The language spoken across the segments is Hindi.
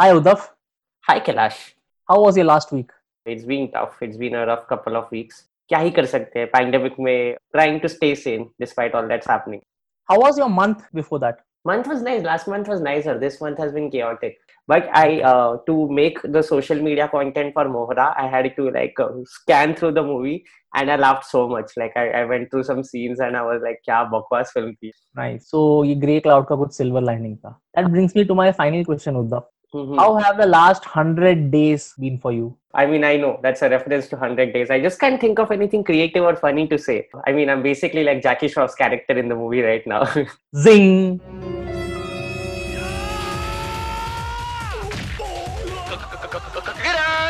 Hi, Uddhav. Hi Kailash. How was your last week? It's been tough. It's been a rough couple of weeks. क्या ही कर सकते हैं पैंडेमिक में trying to stay sane despite all that's happening. How was your month before that? Month was nice. Last month was nicer. This month has been chaotic. But I, uh, to make the social media content for Mohra, I had to like uh, scan through the movie, and I laughed so much. Like I, I went through some scenes, and I was like, "क्या बकवास film थी." Nice. So ये grey cloud का कुछ silver lining था. That brings me to my final question, Uddhav. Mhm. How have the last hundred days been for you? I mean, I know that's a reference to 100 Days. I just can't think of anything creative or funny to say. I mean, I'm basically like Jackie Shroff's character in the movie right now. Zing.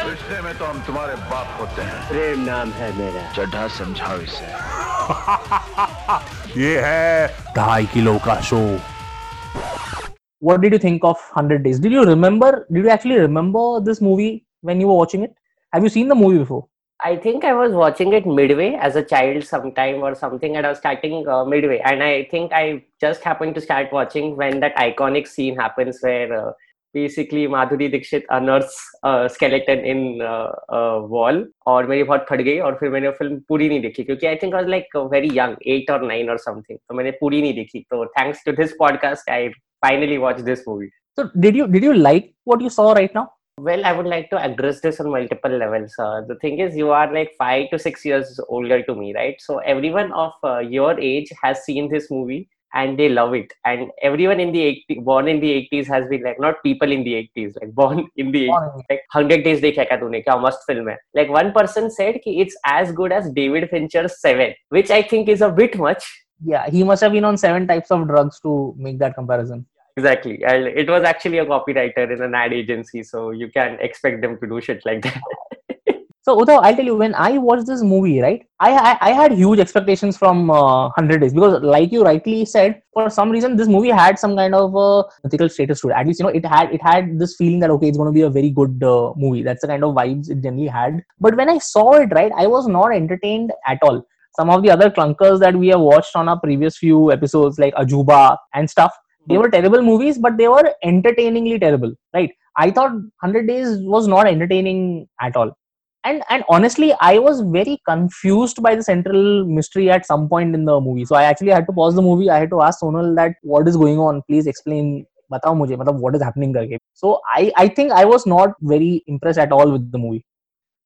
रिश्ते में तो हम तुम्हारे बाप होते हैं प्रेम नाम है मेरा चढ़ा समझाओ इसे ये है ढाई किलो का show What did you think of 100 Days? Did you remember? Did you actually remember this movie when you were watching it? Have you seen the movie before? I think I was watching it midway as a child sometime or something, and I was starting uh, midway. And I think I just happened to start watching when that iconic scene happens where uh, basically Madhuri Dixit unearths a skeleton in uh, a wall. और मेरी बहुत फट गई और फिर मैंने वो फिल्म पूरी नहीं देखी क्योंकि I think I was like very young eight और नाइन और समथिंग तो मैंने पूरी नहीं देखी तो thanks to this podcast I finally watch this movie. So did you did you like what you saw right now? Well, I would like to address this on multiple levels. Uh, the thing is, you are like five to six years older to me, right? So everyone of uh, your age has seen this movie and they love it. And everyone in the born in the 80s has been like, not people in the 80s, like born in the 80s, like 100 days dekha ka tune, kya must film hai. Like one person said ki it's as good as David Fincher's Seven, which I think is a bit much. Yeah, he must have been on seven types of drugs to make that comparison. Exactly. And it was actually a copywriter in an ad agency, so you can expect them to do shit like that. So, Uddhav, I'll tell you, when I watched this movie, right, I I, I had huge expectations from uh, 100 Days because, like you rightly said, for some reason, this movie had some kind of uh, mythical status to it. At least, you know, it had it had this feeling that okay, it's going to be a very good uh, movie. That's the kind of vibes it generally had. But when I saw it, right, I was not entertained at all. Some of the other clunkers that we have watched on our previous few episodes, like Ajuba and stuff, they were terrible movies, but they were entertainingly terrible, right? I thought 100 Days was not entertaining at all and and honestly i was very confused by the central mystery at some point in the movie so i actually had to pause the movie i had to ask sonal that what is going on please explain बताओ मुझे मतलब what is happening करके so i i think i was not very impressed at all with the movie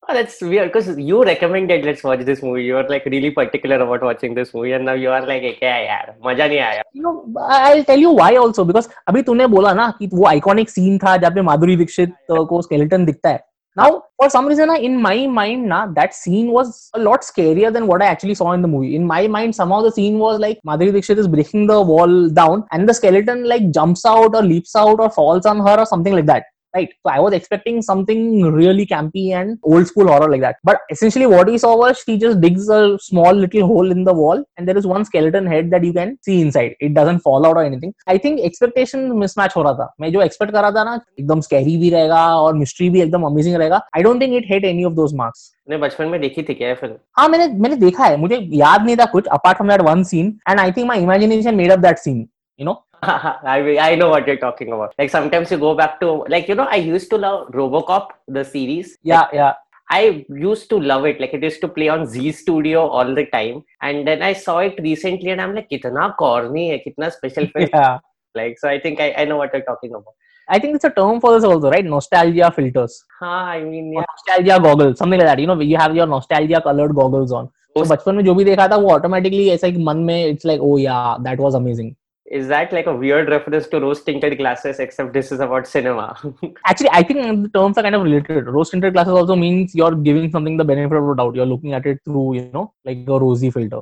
Oh, that's weird because you recommended let's watch this movie. You are like really particular about watching this movie, and now you are like, क्या यार मजा नहीं आया. you know i'll tell you why also because अभी तूने बोला ना कि वो iconic scene था जहाँ पे माधुरी दीक्षित uh, को skeleton दिखता है now for some reason in my mind na that scene was a lot scarier than what i actually saw in the movie in my mind somehow the scene was like madhuri dixit is breaking the wall down and the skeleton like jumps out or leaps out or falls on her or something like that Right so i was expecting something really campy and old school horror like that but essentially what we saw was she just digs a small little hole in the wall and there is one skeleton head that you can see inside it doesn't fall out or anything i think expectation mismatch हो रहा था मैं जो expect कर रहा था ना एकदम scary भी रहेगा और mystery भी एकदम amazing रहेगा i don't think it hit any of those marks ने बचपन में देखी थी क्या फ़िल्म? हाँ मैंने मैंने देखा है मुझे याद नहीं था कुछ apart from that one scene and I think my imagination made up that scene you know I I know what you're talking about. Like sometimes you go back to like you know I used to love RoboCop the series. yeah yeah I used to love it. Like it used to play on Z Studio all the time. And then I saw it recently and I'm like, kitna corny hai, kitna special film. yeah Like, so I think I, I know what you're talking about. I think it's a term for this also, right? Nostalgia filters. हाँ, I mean, Or yeah. nostalgia goggles, something like that. You know, you have your nostalgia colored goggles on. तो बचपन में जो भी देखा था वो ऑटोमेटिकली ऐसा एक मन में it's like oh yeah that was amazing is that like a weird reference to rose tinted glasses, except this is about cinema? Actually, I think the terms are kind of related. Rose tinted glasses also means you're giving something the benefit of the doubt. You're looking at it through, you know, like a rosy filter.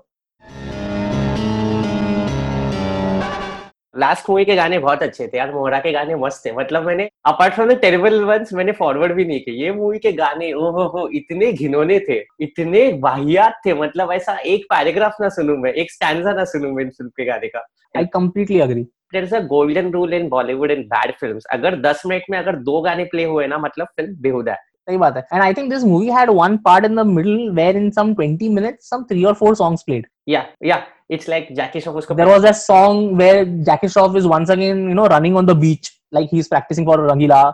Last movie के गाने बहुत अच्छे थे यार मोहरा के गाने मस्त थे। मतलब मैंने apart from the terrible ones मैंने फॉरवर्ड भी नहीं किए। ये मूवी के गाने ओहो हो इतने घिनौने थे इतने वाहियात थे। मतलब ऐसा एक पैराग्राफ ना सुनू मैं एक स्टैंजा ना सुनूं मैं इन फ़िल्म के गाने का। I completely agree. There is a golden rule in Bollywood in bad film अगर 10 मिनट में अगर दो गाने प्ले हुए ना मतलब फ़िल्म बेहुदा है। सही बात है। And I think this movie had one part in the middle where in some 20 minutes some 3 or 4 songs played. या या इट्स लाइक जैकी श्रॉफ उसको there was a song where Jackie Shroff is once again you know running on the beach like he's practicing for Rangila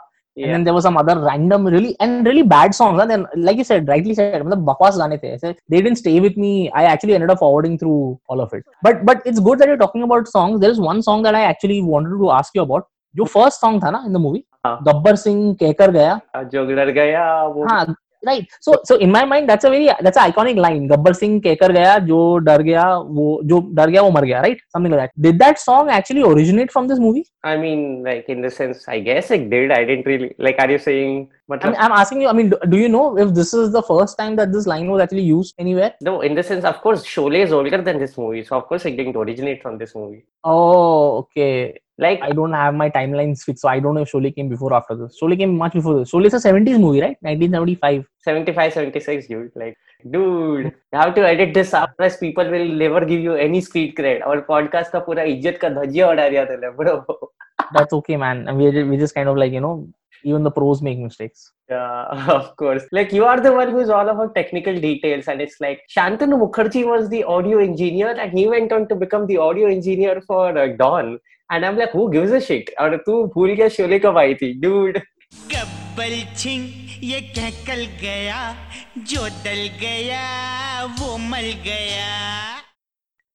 Yeah. and then there was some other random really and really bad songs and then like you said rightly said मतलब बकवास गाने थे they didn't stay with me I actually ended up forwarding through all of it but but it's good that you're talking about songs there is one song that I actually wanted to ask you about जो first song था ना in the movie हाँ. गब्बर सिंह कहकर गया जो डर गया वो हाँ right so so in my mind that's a very that's an iconic line Gabbar Singh कहकर गया जो डर गया वो जो डर गया वो मर गया right something like that did that song actually originate from this movie I mean, like in the sense, I guess it did. I didn't really like. Are you saying? I'm, मतलब, I'm asking you i mean do, do you know if this is the first time that this line was actually used anywhere no, in the sense, of course, Sholay is older than this movie, so of course it didn't originate from this movie. oh okay Like I don't have my timelines fixed, so I don't know if Sholay came before after this. Sholay came much before this. Sholay is a 70s movie, right? 1975. 75, 76, dude. Like, dude, you have to edit this otherwise people will never give you any street cred. Our podcast ka pura izzat ka dhajia uda diya bro. That's okay, man. And we we just kind of like you know even the pros make mistakes. Yeah, of course. Like you are the one who's all about technical details, and it's like Shantanu Mukherjee was the audio engineer, and he went on to become the audio engineer for uh, Dawn. And I'm like, who gives a shit? और तू भूल गया शोले कब आई थी, dude. गब्बल छिंग ये कह कल गया जो डल गया वो मल गया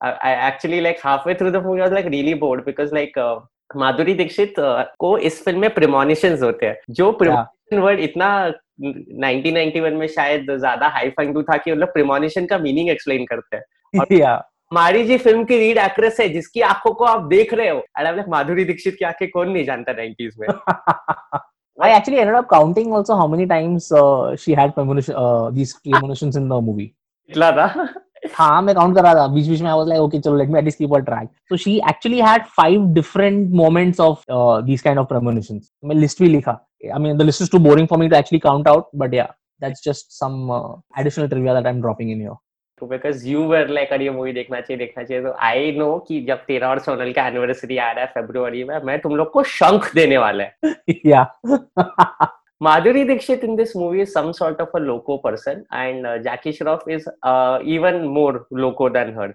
I, I actually like halfway through the movie I was like really bored because like uh, Madhuri Dixit uh, को इस फ़िल्म में प्रिमोनिशंस होते हैं जो प्रिमोनिशन वर्ड इतना 1991 में शायद ज़्यादा हाई फंडू था कि मतलब प्रिमोनिशन का मीनिंग एक्सप्लेन करते हैं yeah. हमारी जी फ़िल्म की रीड एक्ट्रेस है जिसकी आँखों को आप देख रहे हो। एंड माधुरी दीक्षित की आँखें कौन नहीं जानता 90s में? I actually ended up counting also how many times uh, she had premonition, uh, these premonitions in the movie. इतना था? हाँ मैं काउंट कर रहा था। बीच बीच में आई वाज लाइक ओके चलो let me at least keep a track so she actually had five different moments of these kind of premonitions मैं लिस्ट भी लिखा। I mean the list is too boring for me to actually count out but yeah that's just some additional trivia that I am dropping in your तो बिकॉज़ यू वर लाइक अरे मूवी देखना चाहिए देखना चाहिए। तो आई नो कि जब तेरा और सोनल का एनिवर्सरी आ रहा है फेब्रुवरी में मैं तुम लोग को शंख देने वाला है। या। Madhuri Dixit in this movie is some sort of a loco person and Jackie Shroff is even more loco than her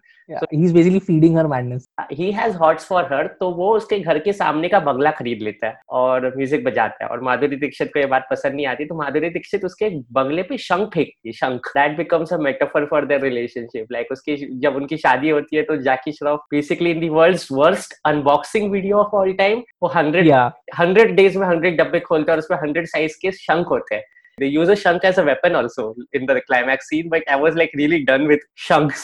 he's basically feeding her madness. He has hots for her, तो वो उसके घर के सामने का बंगला खरीद लेता है और म्यूज़िक बजाता है। और माधुरी दीक्षित को ये बात पसंद नहीं आती तो माधुरी दीक्षित उसके बंगले पे शंख फेंकती है शंख। That becomes a metaphor for their relationship like उसकी जब उनकी शादी होती है तो Jackie Shroff basically in the world's worst unboxing video of all time वो हंड्रेड हंड्रेड डेज़ में हंड्रेड डब्बे खोलते हैं और उसमें हंड्रेड साइज़ के शंख होते हैं। They use a shank as a weapon also in the climax scene but i was like really done with shanks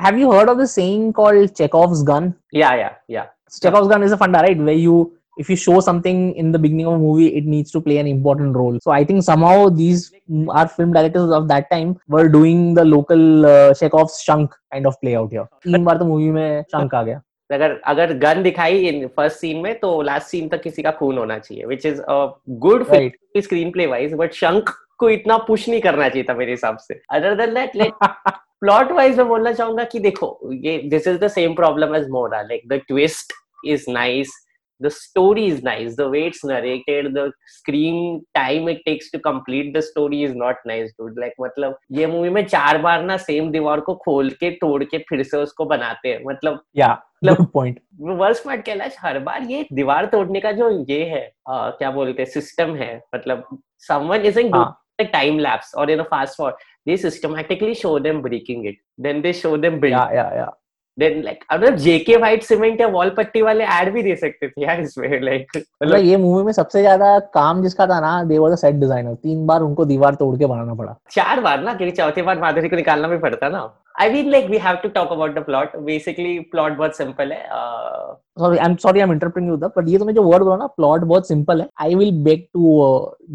have you heard of the saying called chekhov's gun yeah yeah yeah chekhov's gun is a funda right where you if you show something in the beginning of a movie it needs to play an important role so i think somehow these mm, our film directors of that time were doing the local uh, chekhov's shank kind of play out here तीन बार तो मूवी में शंख आ गया अगर अगर गन दिखाई इन फर्स्ट सीन में तो लास्ट सीन तक किसी का खून होना चाहिए which is a good Right. Screenplay wise but शंख को इतना पुश नहीं करना चाहिए था मेरे हिसाब से other than that late plot wise मैं बोलना चाहूँगा कि देखो ये this is the same problem as Mohra like the twist is nice the story is nice the way narrated the screen time it takes to complete the story is not nice good like मतलब ये मूवी में चार बार ना सेम दीवार को खोल के तोड़ के फिर से उसको बनाते हैं। मतलब या पॉइंट वर्ष पॉइंट कहला हर बार ये दीवार तोड़ने का जो ये है आ, क्या बोलते हैं सिस्टम है मतलब someone is in time lapse और in fast forward they systematically show them breaking it. Then they show them building. Yeah yeah yeah. Then like अगर जेके व्हाइट सीमेंट या वॉल पट्टी वाले ऐड भी दे सकते थे यार इसमें लाइक मतलब ये मूवी में सबसे ज़्यादा काम जिसका था ना they was a set designer तीन बार उनको दीवार तोड़ के बनाना पड़ा। चार बार ना क्योंकि चौथी बार माधुरी को निकालना भी पड़ता ना। I mean like we have to talk about the plot basically plot बहुत सिंपल है uh, sorry I am sorry I am interpreting you but ये तुमने जो वर्ड बोला ना प्लॉट बहुत सिंपल है I will beg to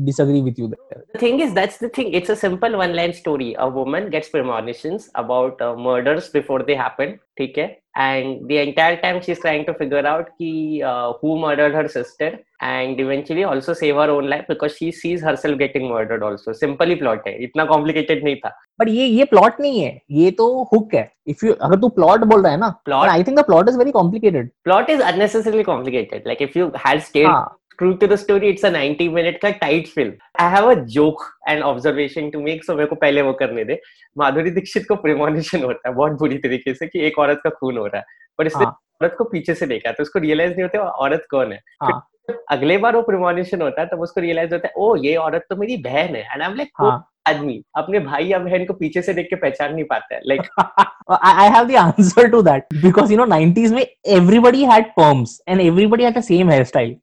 disagree with you The thing is, that's the thing. It's a simple one-line story. A woman gets premonitions about uh, murders before they happen. ठीक है? And the entire time she's trying to figure out ki, uh, who murdered her sister and eventually also save her own life because she sees herself getting murdered also. simply he plot है. इतना complicated नहीं था. बट ये ये प्लॉट नहीं है ये तो हुक है इफ़ यू अगर तू प्लॉट बोल रहा है ना Plot, I think the plot is very complicated plot is unnecessarily complicated. Like if you had stayed true to the story, it's a 90 minute का tight film. I have a joke and observation to make, so मेरे को पहले वो करने दे. माधुरी दीक्षित को प्रिमोनिशन होता है बहुत बुरी तरीके से कि एक औरत का खून हो रहा है पर इसने हाँ. औरत को पीछे से देखा तो उसको रियलाइज़ नहीं होता औरत कौन है हाँ. अगले बार वो प्रिमोनिशन होता है तब उसको रियलाइज़ होता है ओ ये औरत तो मेरी बहन है एंड आई एम लाइक आदमी अपने भाई या बहन को पीछे से देख के पहचान नहीं पाता है like I have the answer to that because you know 90s में everybody had perms and everybody had the same hairstyle.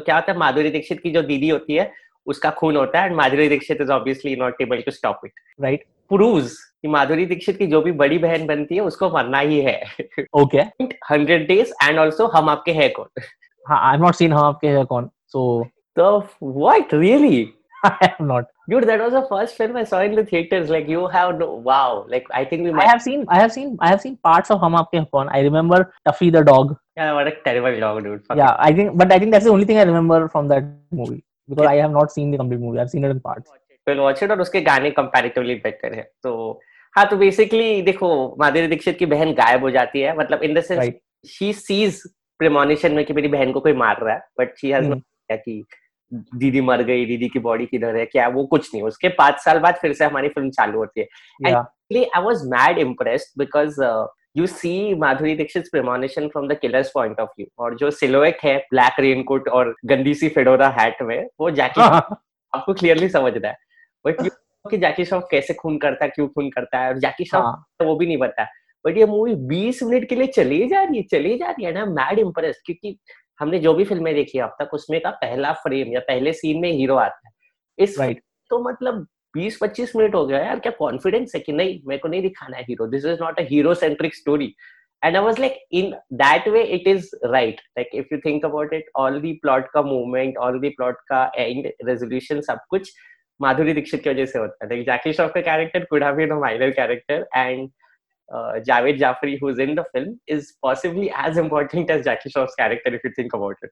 क्या होता है माधुरी दीक्षित की जो दीदी होती है उसका खून होता है and Madhuri Dixit is obviously not able to stop it right proves कि माधुरी दीक्षित की जो भी बड़ी बहन बनती है उसको मरना ही है Okay. Hundred days and also हम आपके है कौन हाँ, I have not seen हम आपके है कौन. So तो what really I have not. dude that was the first film i saw in the theaters like you have no wow like i think we might I have seen I have seen I have seen parts of हम आपके है I remember Tuffy the dog. yeah what a terrible dog dude Fuck Yeah, I think, but I think that's the only thing I remember from that movie because I have not seen the complete movie. I've seen it in parts. Will watch it और उसके गाने कंपैरेटिवली बेटर है तो हाँ तो बेसिकली देखो माधुरी दीक्षित की बहन गायब हो जाती है। मतलब in the sense she sees premonition में कि मेरी बहन को कोई मार रहा है बट शी हैज़। क्या कि दीदी मर गई दीदी की बॉडी किधर है क्या वो कुछ नहीं। उसके पाँच साल बाद फिर से हमारी फ़िल्म चालू होती है। Actually I was mad impressed because uh, you see Madhuri Dixit's premonition from the killer's point of और जो सिलोएट है ब्लैक रेनकोट और गंदी सी फेडोरा हैट में वो जैकेट आपको क्लियरली समझ रहा है बट कि जैकी श्रॉफ कैसे खून करता है क्यों खून करता है और जैकी श्रॉफ हाँ, वो भी नहीं पता। बट ये मूवी 20 मिनट के लिए चली जा रही है चली जा रही है ना मैड इम्प्रेस क्योंकि हमने जो भी फ़िल्में देखी है अब तक उसमें का पहला फ्रेम या पहले सीन में हीरो आता है। इस Right. तो मतलब 20-25 मिनट हो गया यार क्या कॉन्फिडेंस है कि नहीं मेरे को नहीं दिखाना है hero this is not a hero centric story and i was like in that way it is right like if you think about it all the plot का movement all the plot का end resolution सब कुछ माधुरी दीक्षित की वजह से होता है जैकी श्रॉफ का character could have been a minor character and uh, Javed Jafri who's in the film is possibly as important as Jackie Shroff's character if you think about it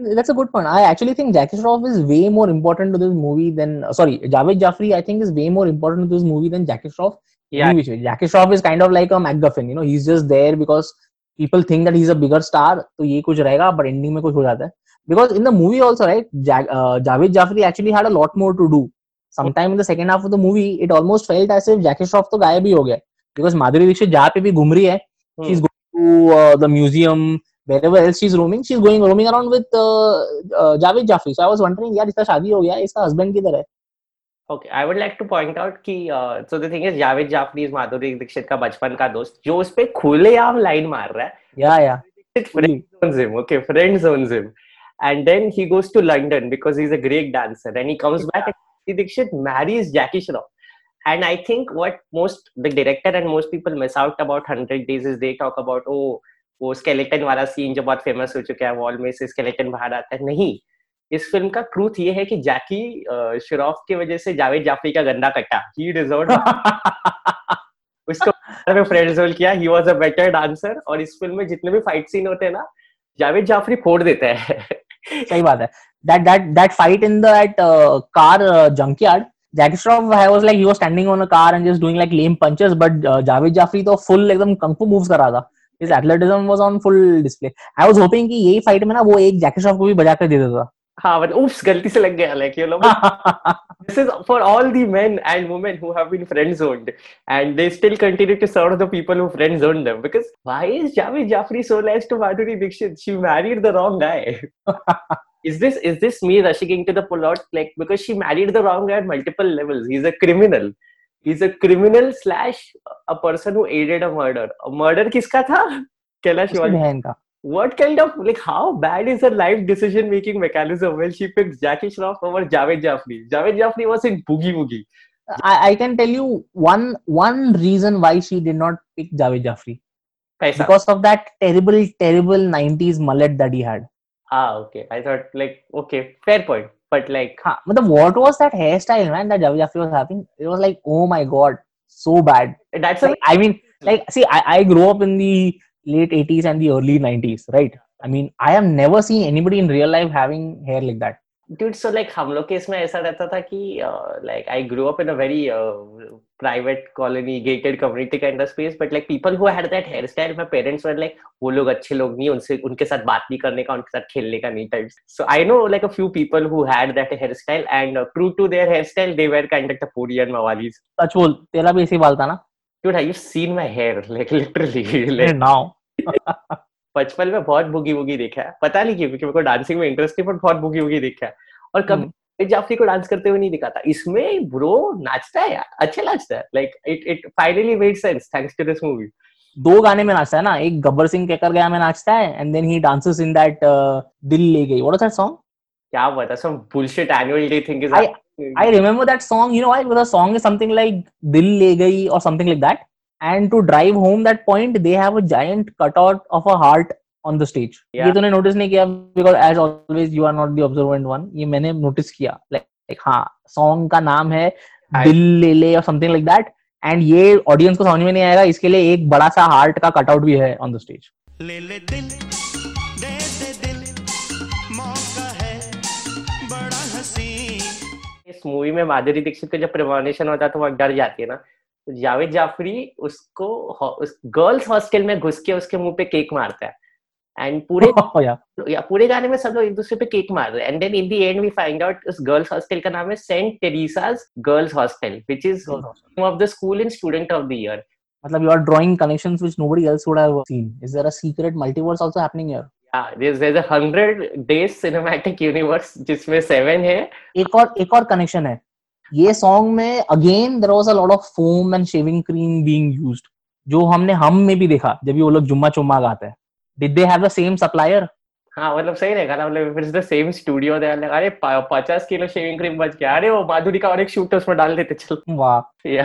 That's a good point. I actually think Jackie Shroff is way more important to this movie than uh, sorry, Javed Jafri. I think is way more important to this movie than Jackie Shroff. yeah. Jackie Shroff is kind of like a MacGuffin. You know, he's just there because people think that he's a bigger star. तो ये कुछ रहेगा, but ending में कुछ हो जाता है. Because in the movie also, right, Ja- uh, Javed Jafri actually had a lot more to do. Sometime in the second half of the movie, it almost felt as if Jackie Shroff तो गायब ही हो गया. Because माधुरी दीक्षित जहाँ पे भी घूम रही है, Hmm. she's going to uh, the museum wherever else she's roaming she's going roaming around with uh, uh, Javed Jafri so I was wondering इसका शादी हो गया है, इसका husband किधर है Okay, I would like to point out कि uh, so the thing is Javed Jafri is माधुरी दीक्षित का बचपन का दोस्त जो उस पे खुलेआम लाइन मार रहा है yeah yeah It friend owns him, okay, friends owns him. And then he goes to London because he's a great dancer. And he comes yeah. back and Jyoti Dixit marries Jackie Shroff. And I think what most the director and most people miss out about 100 Days is they talk about, oh, वो skeleton वाला सीन जो बहुत फ़ेमस हो चुका है वॉल में से skeleton बाहर आता है नहीं इस फ़िल्म का ट्रूथ ये है कि जैकी श्रॉफ की वजह से जावेद जाफरी का गंदा कटा ही डिजर्व उसको में फ्रेंड जोन किया he was a better dancer और इस फ़िल्म में जितने भी फाइट सीन होते हैं ना जावेद जाफरी फोड़ देता है सही बात है। That that that fight in that car junk junkyard catastrophe I was like you was standing on car and just doing like lame punchers but Javed Jaffrey तो फुल एकदम कंगफू मूव्स कर रहा था। His athleticism was on full display I was hoping कि यही फाइट में ना वो एक जैकेस्ट्रॉफ को भी बजा कर दे देता। हाँ मतलब उप्स गलती से लग गया like you know this is for all the men and women who have been friend zoned and they still continue to serve the people who friend zoned them because why is Javed Jafri so nice to Madhuri Dixit? She married the wrong guy. is this is this me rushing into the plot like because she married the wrong guy at multiple levels? He's a criminal. He's a criminal slash a person who aided a murder. A murder किसका था? कैलाश. बहन का what kind of like how bad is her life decision making mechanism when she picks Jackie Shroff over Javed Jaffney? Javed Jaffney was in Boogie boogie. I, I, can tell you one one reason why she did not pick Javed Jaffney. Paisa. Because of that terrible, terrible 90s mullet that he had. Ah, okay. I thought like okay, fair point. But like huh, but the, what was that hairstyle, man, that Javed Jaffney was having? It was like, oh my god, so bad. That's like, a- I mean, like see, I, I grew up in the late 80s and the early 90s, right? I mean, I have never seen anybody in real life having hair like that. dude so like हम लोग के इसमें ऐसा रहता था कि uh, like I grew up in a very uh, private colony gated community kind of space but like people who had that hairstyle my parents were like वो लोग अच्छे लोग नहीं उनसे उनके साथ बात नहीं करने का उनके साथ खेलने का नहीं types so I know like a few people who had that hairstyle and uh, true to their hairstyle they were kind of Tapuri and Mawalis बोल तेरा भी ऐसे ही बाल था ना dude have you seen my hair like literally like now बचपन में बहुत बुगी बुगी देखा है। पता नहीं क्यों क्योंकि मेरे को डांसिंग में इंटरेस्ट नहीं पर बहुत बुगी बुगी देखा है। और कभी हम्म। जाफरी को डांस करते हुए नहीं दिखा था। इसमें ब्रो नाचता है यार अच्छा नाचता है। Like it it finally made sense thanks to this movie दो गाने में नाचता है ना एक गब्बर सिंह कहकर गया में नाचता है and then he dances in that दिल ले गई। व्हाट वाज दैट सॉन्ग क्या बता some bullshit annual day thing is I remember that song, you know why? Because the song is something like Dil Le Gayi or something like that. And to drive home that point, they have a giant cutout of a heart on the stage. Yeah. ये तूने notice नहीं किया because as always you are not the observant one. ये मैंने notice किया. Like, like हाँ song का नाम है दिल ले ले or something like that. And ये audience को समझ में नहीं आएगा इसके लिए एक बड़ा सा heart का cutout भी है on the stage. ले ले दिल दे दे दिल मौका है बड़ा हसीन इस मूवी में माधुरी दीक्षित का जब प्रिमोनेशन होता है तो वो डर जाती है ना तो जावेद जाफरी उसको उस गर्ल्स हॉस्टल में घुस के उसके मुँह पे केक मारता है एंड पूरे Oh, yeah. या पूरे गाने में सब लोग एक दूसरे पे केक मार रहे हैं and then in the end we find out उस गर्ल्स हॉस्टल का नाम है saint Teresa's girls hostel which is of the school in student of the year मतलब you are drawing connections which nobody else would have seen. Is there a secret multiverse also happening here? yeah there's there's a 100 days cinematic universe जिसमें सेवन है एक और एक और कनेक्शन है ये सॉन्ग में again there was a lot of foam and shaving cream being used जो हमने हम में भी देखा जब भी वो लोग जुम्मा चुम्मा गाते हैं। Did they have the same supplier हाँ मतलब सही रहेगा ना मतलब it's the same studio they अरे पचास किलो शेविंग क्रीम बच गया। अरे वो माधुरी का और एक शूट उसमें डाल देते चल। वाह। या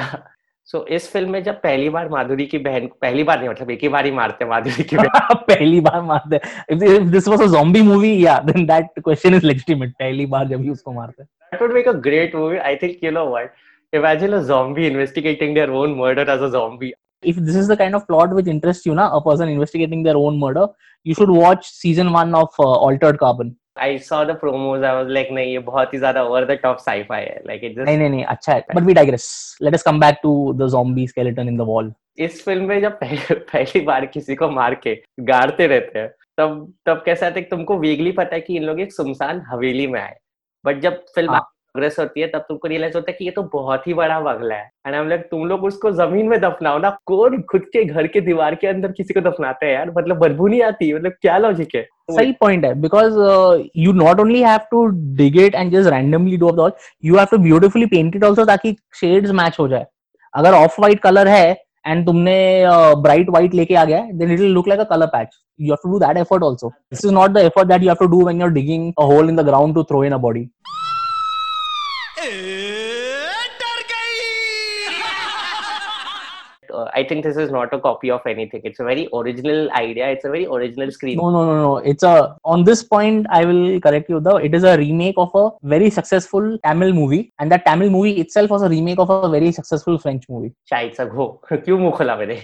सो so, इस फ़िल्म में जब पहली बार माधुरी की बहन पहली बार नहीं मतलब एक ही बार ही मारते माधुरी की पहली बार मारते this was a zombie movie yeah then that question is legitimate पहली बार जब ही उसको मारते that would make a great movie I think you know what imagine a zombie investigating their own murder as a zombie if this is the kind of plot which interests you na a person investigating their own murder you should watch season 1 of uh, altered I saw the promos. I was like, नहीं ये बहुत ही ज़्यादा over the top sci-fi है. Like it just नहीं नहीं नहीं अच्छा है but we digress let us come back to the zombie skeleton in the wall इस फ़िल्म में जब पहले, पहली बार किसी को मार के गाड़ते रहते हैं तब तब कैसा है तुमको वेगली पता है कि इन लोग एक सुमसान हवेली में आए बट जब फ़िल्म हाँ। प्रोग्रेस होती है तब तुमको रियलाइज़ होता है कि ये तो बहुत ही बड़ा बंगला है। एंड हम लोग तुम लोग उसको ज़मीन में दफनाओ ना। कौन खुद के घर के दीवार के अंदर किसी को दफनाता है यार? मतलब बदबू नहीं आती। मतलब क्या लॉजिक है? सही पॉइंट है। Because you not only have to dig it and just randomly do all you have to beautifully paint it also ताकि शेड्स मैच हो जाए। अगर ऑफ़ वाइट कलर है एंड तुमने ब्राइट व्हाइट लेके आ गया then it will look like a colour patch you have to do that effort also this is not the effort that you have to do when you are digging a hole in the ground to throw in a body uh, I think this is not a copy of anything. It's a very original idea. It's a very original screen. No, no, no, no. It's a on this point I will correct you. Though it is a remake of a very successful Tamil movie, and that Tamil movie itself was a remake of a very successful French movie. शायद सब हो क्यों मुंह खोला मैंने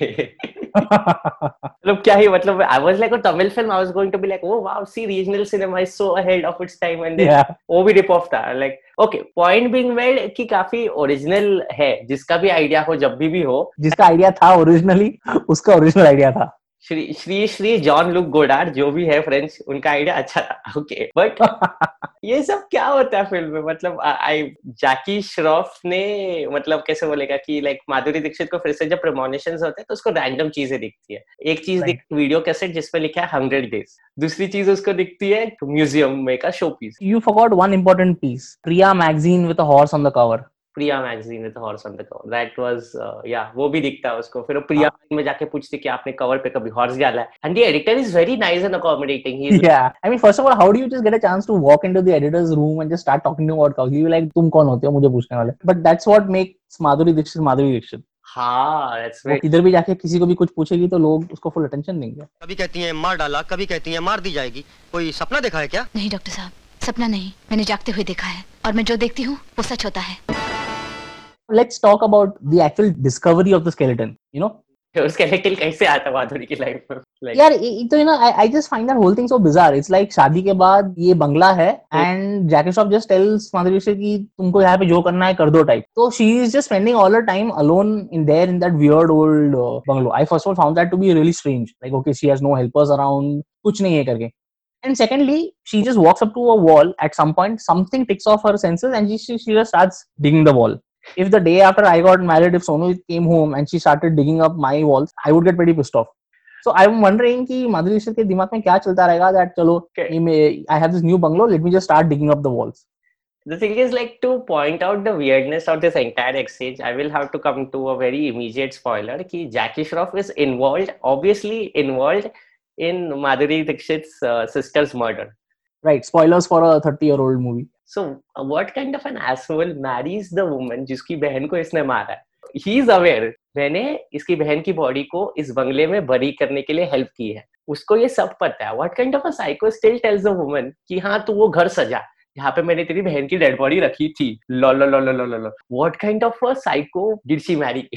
मतलब क्या ही मतलब I was like a Tamil film. I was going to be like, oh wow, see regional cinema is so ahead of its time, and then yeah, वो भी रिप ऑफ था like okay point being made की काफ़ी ओरिजिनल है, जिसका भी आइडिया हो, जब भी भी हो। जिसका आइडिया था ओरिजिनली उसका ओरिजिनल आइडिया था। Shri Shri Shri Jean Luc Godard जो भी है फ्रेंच उनका आइडिया अच्छा था ओके okay. बट ये सब क्या होता है फ़िल्म में मतलब आई जैकी श्रॉफ ने मतलब कैसे बोलेगा कि लाइक माधुरी दीक्षित को फिर से जब प्रमोनेशन होते हैं तो उसको रैंडम चीज़ें दिखती है एक चीज़. दिखती वीडियो कैसेट जिसपे लिखा है हंड्रेड डेज़ दूसरी चीज़ उसको दिखती है म्यूज़ियम में का show piece you one important piece. Priya magazine with a horse on the cover. Priya magazine with horse on the cover that was yeah वो भी दिखता है उसको। फिर वो प्रिया में जाके पूछती कि आपने कवर पे कभी हॉर्स डाला है and the editor is very nice and accommodating he Yeah, I mean, first of all, how do you just get a chance to walk into the editor's room and just start talking to him about cows? You like, तुम कौन होते हो मुझे पूछने वाले? But that's what makes Madhuri Dixit Madhuri Dixit. हाँ दैट्स किधर भी जाके किसी को भी कुछ पूछेगी तो लोग उसको फुल अटेंशन देंगे। कभी कहती हैं मार डाला कभी कहती हैं मार दी जाएगी। कोई सपना देखा है क्या? नहीं डॉक्टर साहब सपना नहीं। मैंने जागते हुए देखा है और मैं जो देखती हूँ वो सच होता है। Let's talk about the actual discovery of the skeleton you know? Skeletal कैसे आता माधुरी की लाइफ में? Like, यार ये- ये तो you know I just find that whole thing so bizarre it's like शादी के बाद ये बंगला है and Jackie Shroff just tells Madhuri कि तुमको यहाँ पे जो करना है कर दो टाइप तो she is just spending all her time alone in there in that weird old bungalow I first of all found that to be really strange like okay she has no helpers around कुछ नहीं है करके. And secondly, she just walks up to a wall. At some point, something ticks off her senses, and she, she, she just starts digging the wall. If the day after I got married, if Sonu came home and she started digging up my walls, I would get pretty pissed off. So I'm wondering कि माधुरी दीक्षित के दिमाग में क्या चलता रहेगा that चलो Okay. ये मैं- I have this new bungalow, let me just start digging up the walls. the thing is like to point out the weirdness of this entire exchange i will have to come to a very immediate spoiler ki jackie shroff is involved obviously involved in madhuri dixit's uh, sister's murder Right, spoilers for a 30 year old movie. so what kind of an asshole marries the woman जिसकी बहन को इसने मारा? है ही इज़ अवेयर मैंने इसकी बहन की बॉडी को इस बंगले में बरी करने के लिए हेल्प की है। उसको ये सब पता है। What kind of a psycho still tells a woman कि हाँ तू वो घर सजा। यहाँ पे मैंने तेरी बहन की डेड बॉडी रखी थी। लो लो लो लो लो लो what kind of a psycho did she marry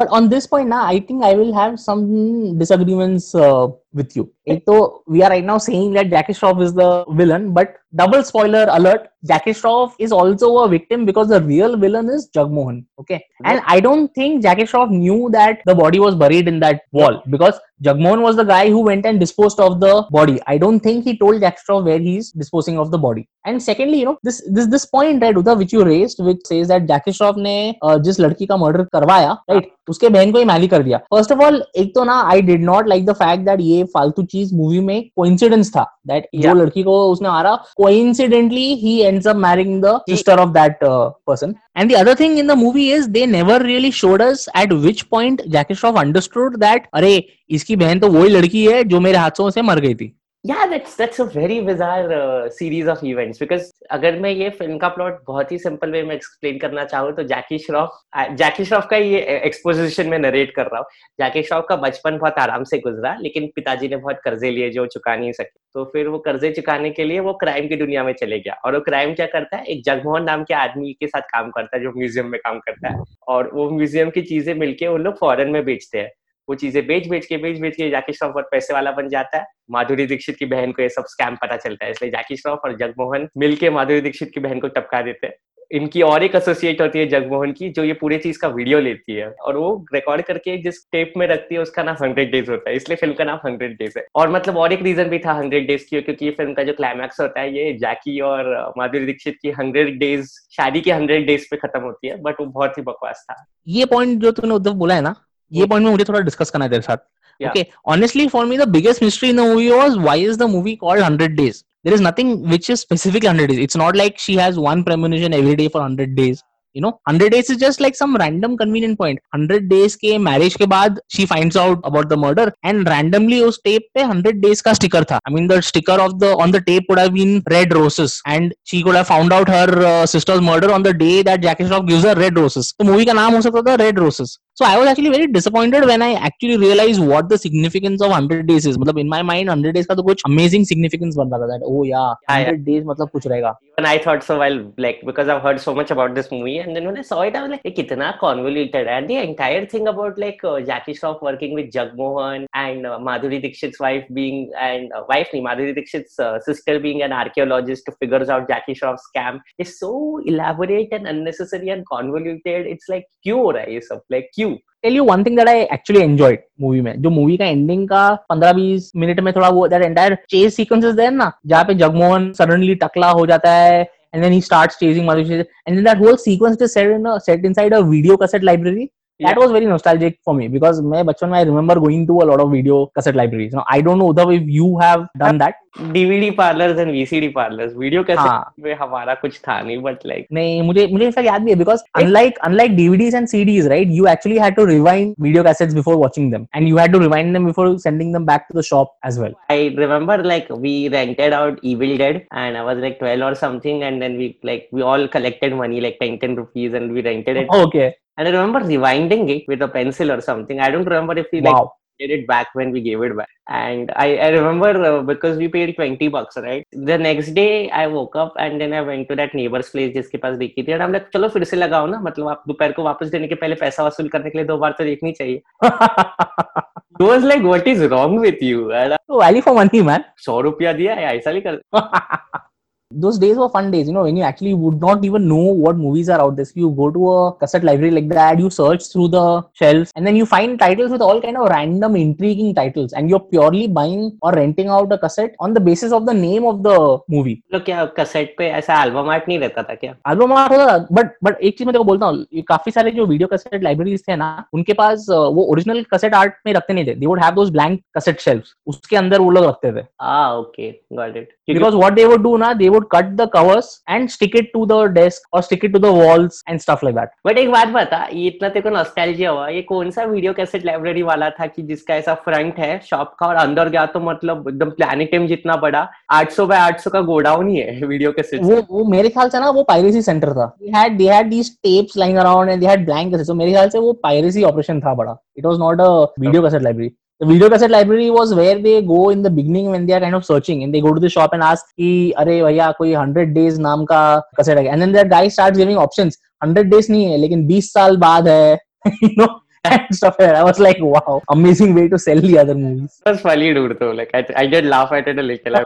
But on this point now, I think I will have some disagreements uh, with you. एक तो we are right now saying that Jackie Shroff is the villain, but double spoiler alert: Jackie Shroff is also a victim because the real villain is Jagmohan. Okay, and I don't think Jackie Shroff knew that the body was buried in that wall because Jagmohan was the guy who went and disposed of the body. I don't think he told Jackie Shroff where he's disposing of the body. And secondly, you know this this this point right, Uda, which you raised, which says that Jackie Shroff ने uh, जिस लड़की का मर्डर करवाया राइट उसके बहन को ही मैली कर दिया फर्स्ट ऑफ ऑल एक तो ना I did not like the fact that ये फालतू चीज़ मूवी में कोइंसिडेंस था दैट जो लड़की को उसने मारा coincidentally he ends up marrying the sister of that person and the other thing in the movie is they never really showed us at which point Jackie Shroff understood that अरे इसकी बहन तो वही लड़की है जो मेरे हाथों से मर गई थी yeah that's that's a very bizarre uh, series of events because अगर मैं ये फ़िल्म का प्लॉट बहुत ही सिंपल वे में एक्सप्लेन करना चाहूँ तो जैकी श्रॉफ जैकी श्रॉफ का ये एक्सपोजिशन में नरेट कर रहा हूँ। जैकी श्रॉफ का बचपन बहुत आराम से गुजरा लेकिन पिताजी ने बहुत कर्जे लिए जो चुका नहीं सके। तो फिर वो कर्जे चुकाने के लिए वो क्राइम की दुनिया में चले गया। और वो क्राइम क्या करता है? एक जगमोहन नाम के आदमी के साथ काम करता है जो म्यूज़ियम में काम करता है। और वो म्यूज़ियम की चीज़ें मिलके वो लोग फॉरन में बेचते हैं। वो चीज़ें बेच बेच के, बेच बेच के जाकी श्रॉफ बहुत पैसे वाला बन जाता है। माधुरी दीक्षित की बहन को ये सब स्कैम पता चलता है, इसलिए जैकी श्रॉफ और जगमोहन मिलके माधुरी दीक्षित की बहन को टपका देते हैं। इनकी और एक एसोसिएट होती है जगमोहन की, जो ये पूरे चीज़ का वीडियो लेती है। और वो रिकॉर्ड करके जिस टेप में रखती है, उसका नाम हंड्रेड डेज़ होता है। इसलिए फ़िल्म का नाम हंड्रेड डेज़ है। और मतलब और एक रीजन भी था हंड्रेड डेज़ की, क्योंकि ये फ़िल्म का जो क्लाइमैक्स होता है, ये जैकी और माधुरी दीक्षित की हंड्रेड डेज़ शादी के हंड्रेड डेज़ पे खत्म होती है बट वो बहुत ही बकवास था। ये पॉइंट जो तुमने उद्धव बोला है ना ये पॉइंट में मुझे थोड़ा डिस्कस करना है तेरे साथ। Okay honestly for me the biggest mystery in the movie was why is the movie called 100 days there is nothing which is specific 100 days it's not like she has one premonition every day for 100 days you know 100 days is just like some random convenient point 100 days के मैरिज के बाद she finds out about the murder and randomly उस टेप पे 100 डेज़ का स्टिकर था I mean the sticker of the on the tape would have been red roses and she could have found out her sister's murder on the day that jacket off gives red roses तो मूवी का नाम हो सकता था red roses so I was actually very disappointed when I actually realized what the significance of 100 days is मतलब in my mind 100 days का तो कुछ amazing significance बन रहा था that oh yeah Yeah, 100 days मतलब कुछ रहेगा and I thought so while like because I've heard so much about this movie and then when I saw it I was like ये कितना convoluted है and the entire thing about like uh, Jackie Shroff working with Jagmohan and uh, Madhuri Dixit's wife being and uh, wife नहीं Madhuri Dixit's uh, sister being an archaeologist who figures out Jackie Shroff's scam is so elaborate and unnecessary and convoluted it's like क्यों हो रहा है ये सब like क्यों tell you one thing that I actually enjoyed movie में। जो मूवी का एंडिंग का 15-20 मिनट में थोड़ा वो that entire chase sequences then ना, जहाँ पे जगमोहन सडनली टकला हो जाता है and then he starts chasing And and then that whole sequence is set in set inside a video cassette library that Yeah. was very nostalgic for me because मैं बचपन में I remember going to a lot of video cassette libraries. Now I don't know Uddhav if you have done that. DVD parlors and VCD parlors video कैसे हाँ. में हमारा कुछ था नहीं but like नहीं मुझे मुझे इसका याद भी है because unlike unlike DVDs and CDs right you actually had to rewind video cassettes before watching them and you had to rewind them before sending them back to the shop as well. I remember like we rented out Evil Dead and I was like 12 or something and then we like we all collected money like 10 10 rupees and we rented it Okay. and I remember rewinding it with a pencil or something. I don't remember if we like Wow. get it back when we gave it back. And I, I remember uh, because we paid 20 bucks, right? The next day I woke up and then I went to that neighbor's place जिसके पास देखी थी and I'm like चलो फिर से लगाओ ना मतलब आप दोपहर को वापस देने के पहले पैसा वसूल करने के लिए दो बार तो देखनी चाहिए I was like what is wrong with you and value for money, man. सौ रुपया दिया है ऐसा नहीं कर those days were fun days, you know, when you actually would not even know what movies are out there. So you go to a cassette library like that, you search through the shelves, and then you find titles with all kind of random, intriguing titles, and you're purely buying or renting out a cassette on the basis of the name of the movie. तो क्या कैसेट पे ऐसा एल्बम आर्ट नहीं रहता था क्या एल्बम आर्ट होता था बट बट एक चीज़ मैं तेको बोलता हूँ काफ़ी सारे जो वीडियो कैसेट लाइब्रेरीज थे ना उनके पास अ, वो ओरिजिनल कैसेट आर्ट में रखते नहीं थे they would have those blank cassette shelves उसके अंदर वो लोग रखते थे ah okay got it because what they would do na they would cut the covers and stick it to the desk or stick it to the walls and stuff like that but एक बात बता ये इतना तेरे को नॉस्टैल्जिया हुआ ये कौन सा वीडियो कैसेट लाइब्रेरी वाला था कि जिसका ऐसा फ्रंट है शॉप का और अंदर गया तो मतलब एकदम प्लानिटम जितना बड़ा 800 बाय 800 का गोडाउन ही है वीडियो कैसेट वो वो मेरे ख्याल से ना वो पायरेसी सेंटर था they had they had these tapes lying around and they had blank cassettes so मेरे ख्याल से वो पायरेसी ऑपरेशन था बड़ा it was not a video cassette library the video cassette library was where they go in the beginning when they are kind of searching and they go to the shop and ask कि अरे भैया कोई 100 days नाम का cassette है and then that guy starts giving options 100 days नहीं है लेकिन 20 साल बाद है you know and stuff like that. I was like wow amazing way to sell the other movies was funny dude though like I, I did laugh at it a little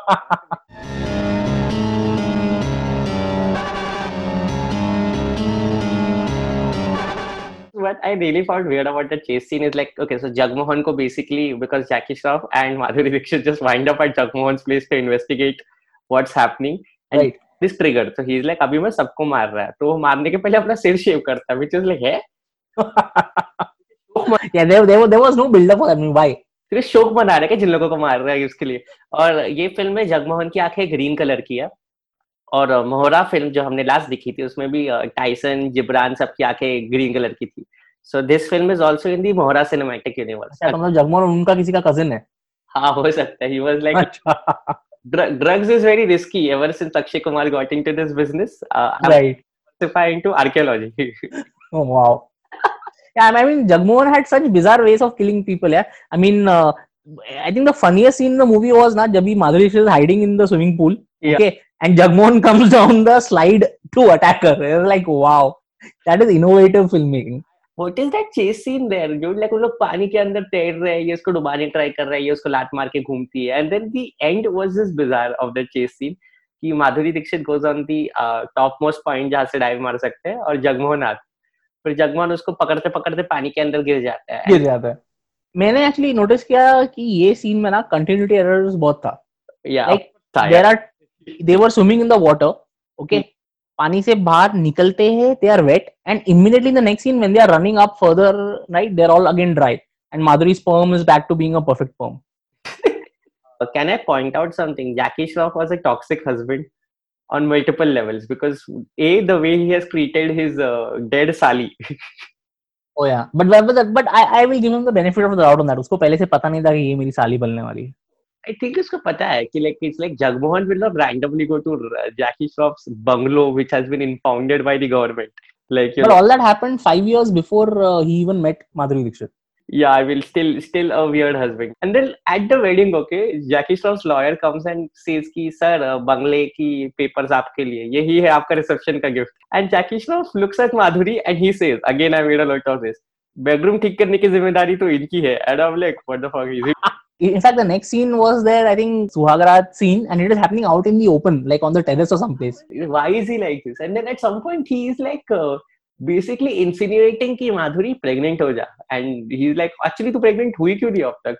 what I really found weird about the chase scene is like, okay, so Jagmohan ko basically because Jackie Shroff and Madhuri Dixit just wind up at Jagmohan's place to investigate what's happening. And Right. this triggered. So he's like, अभी मैं सबको मार रहा है. तो वो मारने के पहले अपना सिर शेव करता है, which is like, है? yeah there, there, there was no build up for that I mean, why सिर्फ़ शोक मना रहा है जिन लोगों को मार रहा है उसके लिए और ये फ़िल्म में जगमोहन की आँखें ग्रीन कलर की है और मोहरा फ़िल्म जो हमने लास्ट दिखी थी उसमें भी टाइसन जिब्रान सबकी आँखें ग्रीन कलर की थी so this film is also in the Mohra cinematic universe अच्छा, तो मतलब जगमोहन उनका किसी का कजिन है हाँ हो सकता है ही वाज लाइक अच्छा drugs is very risky ever since Akshay Kumar got into this business uh, right diversifying into archaeology Oh wow. yeah, I mean, Jagmohan had such bizarre ways of killing people. Yeah, I mean, uh, I think the funniest scene in the movie was not Jabi Madhuri is hiding in the swimming pool. Yeah. Okay, and Jagmohan comes down the slide to attack her. It like, wow, that is innovative filmmaking. what is that chase scene there? dude like वो लोग पानी के अंदर तैर रहे हैं ये उसको डुबाने ट्राई कर रहा है ये उसको लात मार के घूमती है। And then the end was this bizarre of the chase scene कि Madhuri Dixit goes on the top most point जहाँ से डाइव मार सकते हैं और जगमोहन आता फिर जगमोहन उसको पकड़ते पकड़ते पानी के अंदर गिर जाता है। गिर जाता है। मैंने एक्चुअली नोटिस किया कि ये सीन में ना कंटिन्यूटी एरर्स बहुत था। या like, there Are they were swimming in the water okay पानी से बाहर निकलते हैं they are wet and immediately the next scene when they are running up further right they are all again dry and Madhuri sperm is back to being a perfect sperm can I point out something? Jackie Shroff was a toxic husband on multiple levels because a the way he has treated his uh, dead Sally. oh yeah but but but, but I, I will give him the benefit of the doubt on that उसको पहले से पता नहीं था कि ये मेरी साली बनने वाली है I think उसको पता है कि like it's like Jagmohan will not randomly go to uh, Jackie Shroff's bungalow which has been impounded by the government. Like you but know, all that happened five years before uh, he even met Madhuri Dixit yeah, I will still still a weird husband. And then at the wedding, okay, Jackie Shroff's lawyer comes and says कि sir uh, बंगले की papers आपके लिए यही है आपका reception का gift. And Jackie Shroff looks at Madhuri and he says again I made a lot of this. Bedroom ठीक करने की ज़िम्मेदारी तो इनकी है and I am like what the fuck is it in fact the next scene was there i think suhagrat scene and it is happening out in the open like on the terrace or someplace why is he like this and then at some point he is like uh, basically insinuating कि माधुरी प्रेग्नेंट हो जा and he is like actually तू प्रेग्नेंट हुई क्यों नहीं अब तक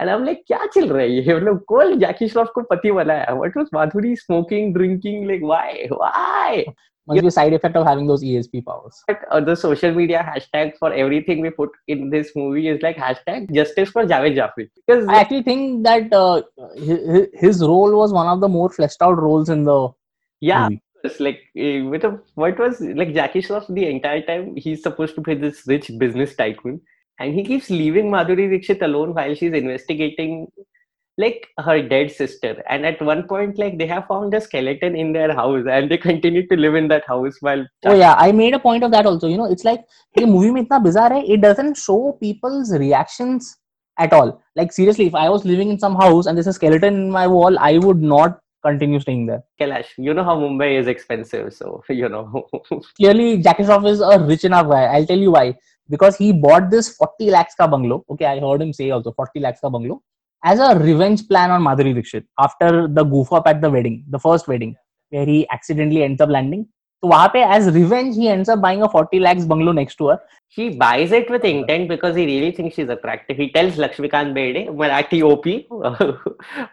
एंड आई एम लाइक क्या चल रहा है ये मतलब कौन जैकी श्रॉफ को पति बनाया what was Madhuri smoking drinking like why why must be a side effect of having those esp powers. But uh, the social media hashtag for everything we put in this movie is like hashtag justice for Javed Jafri. Because i actually think that uh, his, his role was one of the more fleshed out roles in the yeah. movie. it's like uh, with a, what was like Jackie Shroff the entire time he's supposed to play this rich business tycoon. And he keeps leaving Madhuri Dixit alone while she's investigating like her dead sister. And at one point like they have found a skeleton in their house and they continue to live in that house while oh yeah i made a point of that also. You know it's like the movie mein itna bizarre it doesn't show people's reactions at all. Like seriously if i was living in some house and there's a skeleton in my wall i would not continue staying there. Kailash you know how mumbai is expensive so you know. Clearly jackie is a rich enough guy. I'll tell you why. Because he bought this 40 lakhs ka bungalow. Okay i heard him say also 40 lakhs ka bungalow. As a revenge plan on Madhuri Dixit after the goof up at the wedding, the first wedding, where he accidentally ends up landing. So वहाँ पे as revenge he ends up buying a 40 lakhs bungalow next to her. he buys it with intent because he really thinks she's attractive. He tells Lakshmikant Bede, Marathi OP,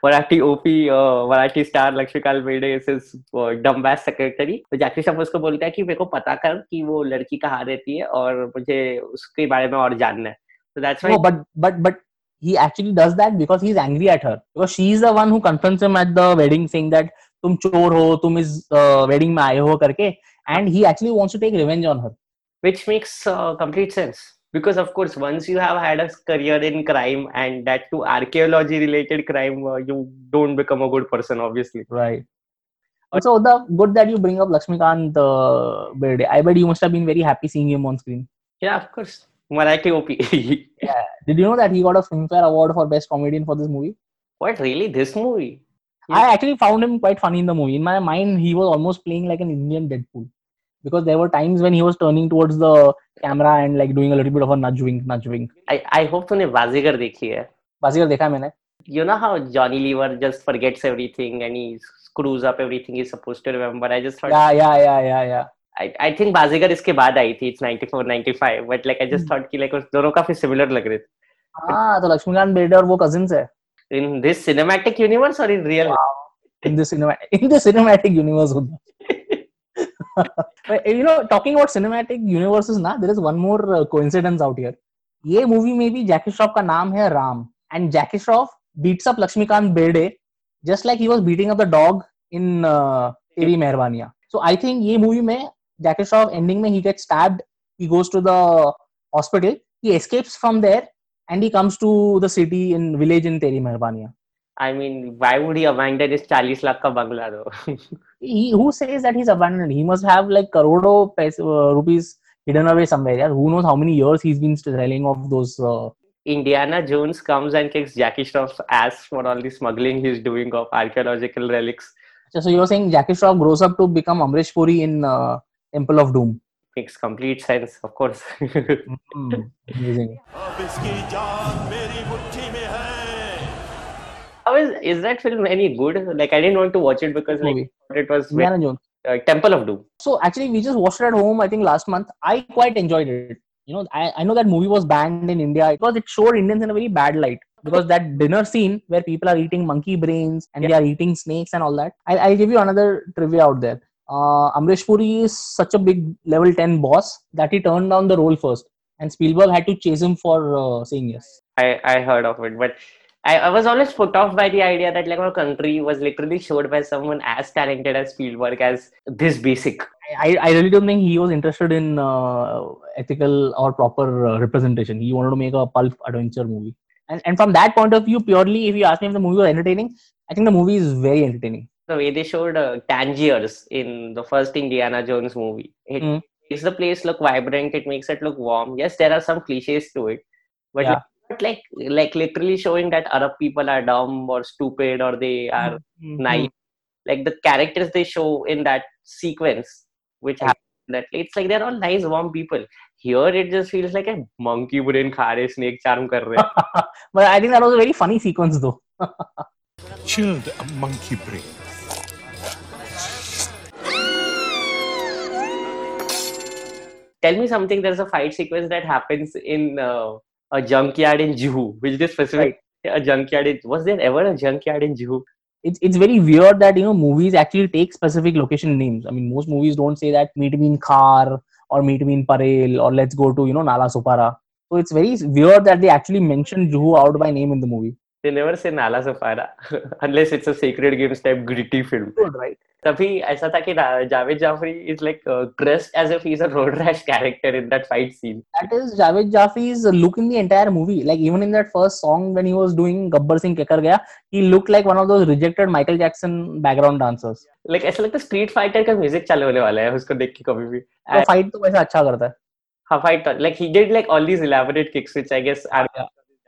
Marathi OP, uh, Marathi star Lakshmikant Bede is his uh, dumbass secretary. तो जैकी श्रॉफ उसको बोलता है कि मेरे को पता कर कि वो लड़की कहाँ रहती है और मुझे उसके बारे में और जानना है. So that's why No, but but but he actually does that because he's angry at her. Because she's the one who confronts him at the wedding saying that tum chor ho tum is uh, wedding mein aaye ho karke and he actually wants to take revenge on her. Which makes uh, complete sense. Because of course once you have had a career in crime and that to archaeology related crime uh, you don't become a good person obviously. Right. So the good that you bring up lakshmikant uh, birthday i bet you must have been very happy seeing him on screen. Yeah of course. marathi op Yeah. Did you know that he got a Filmfare Award for Best Comedian for this movie? what really this movie I actually found him quite funny in the movie. In my mind, he was almost playing like an Indian Deadpool because there were times when he was turning towards the camera and like doing a little bit of a nudge wink, nudge wink. i i hope तूने बाजीगर देखी है बाजीगर देखा है मैंने you know how johnny lever just forgets everything and he screws up everything he's supposed to remember i just thought Yeah, yeah, yeah, yeah, yeah. I, I think बाजीगर इसके बाद आई थी it's 94 95 but like i just thought कि like उस दोनों काफ़ी similar लग रहे थे हाँ तो लक्ष्मीकांत बेर्डे और वो cousins है in this cinematic universe or in real in the cinema in the cinematic universe. but, you know, talking about cinematic universes ना, there is one more uh, coincidence out here. ये मूवी में भी जैकी श्रॉफ का नाम है Ram and Jackie Shroff beats up Laxmikant Berde just like he was beating up the dog in Teri Meherbaniyan so I think ये मूवी में जैकी श्रॉफ एंडिंग में he get stabbed he goes to the hospital he escapes from there and he comes to the city in village in teri meherbaniya I mean, why would he abandon his 40 lakh ka bangla though? he who says that he's abandoned he must have like crore paise, uh, rupees hidden away somewhere yeah who knows how many years he's been selling off those uh, Indiana Jones comes and kicks Jackie Shroff's ass for all the smuggling he's doing of archaeological relics. so you're saying Jackie Shroff grows up to become Amrish Puri in uh, Temple of Doom. Makes complete sense, of course. mm, amazing. How is, is that film any good? Like, I didn't want to watch it because like, it was. Indiana Jones. Uh, Temple of Doom. So actually, we just watched it at home. I think last month. I quite enjoyed it. You know, I, I know that movie was banned in India because it showed Indians in a very bad light. Because that dinner scene where people are eating monkey brains and yeah. they are eating snakes and all that. I, I'll give you another trivia out there uh, Amrish Puri is such a big level 10 boss that he turned down the role first and Spielberg had to chase him for uh, saying yes I I heard of it, but I, I was always put off by the idea that like our country was literally showed by someone as talented as Spielberg as this basic. I, I really don't think he was interested in uh, ethical or proper uh, representation. He wanted to make a pulp adventure movie. And, and from that point of view, purely, if you ask me if the movie was entertaining, I think the movie is very entertaining the way they showed uh, Tangiers in the first Indiana Jones movie. It mm. makes the place look vibrant. It makes it look warm. Yes, there are some cliches to it, but yeah. like, like like literally showing that Arab people are dumb or stupid or they are mm-hmm. naive. Like the characters they show in that sequence, which that it's like they're all nice, warm people. Here it just feels like a monkey brain khare snake charm kar rahe. but I think that was a very funny sequence though. Chilled monkey brain. Tell me something. There's a fight sequence that happens in uh, a junkyard in Juhu, which is specific. A junkyard. In, was there ever a junkyard in Juhu? It's, it's very weird that, you know, movies actually take specific location names. I mean, most movies don't say that meet me in Khar or meet me in Parel or let's go to, you know, Nala Supara. So it's very weird that they actually mention Juhu out by name in the movie. They never say Nala Safara unless it's a Sacred Games type gritty film. Good, right? तभी ऐसा था कि Javed Jafri is like uh, dressed as if he's a road rash character in that fight scene. that is Javed Jaffri's look in the entire movie. Like even in that first song when he was doing Gabbar Singh Kekar Gaya, he looked like one of those rejected Michael Jackson background dancers. Like ऐसा लगता है स्ट्रीट फाइटर का म्यूज़िक चालू होने वाला है उसको देख के कभी भी. तो फाइट तो वैसा अच्छा करता है हाँ fight like he did like all these elaborate kicks which I guess are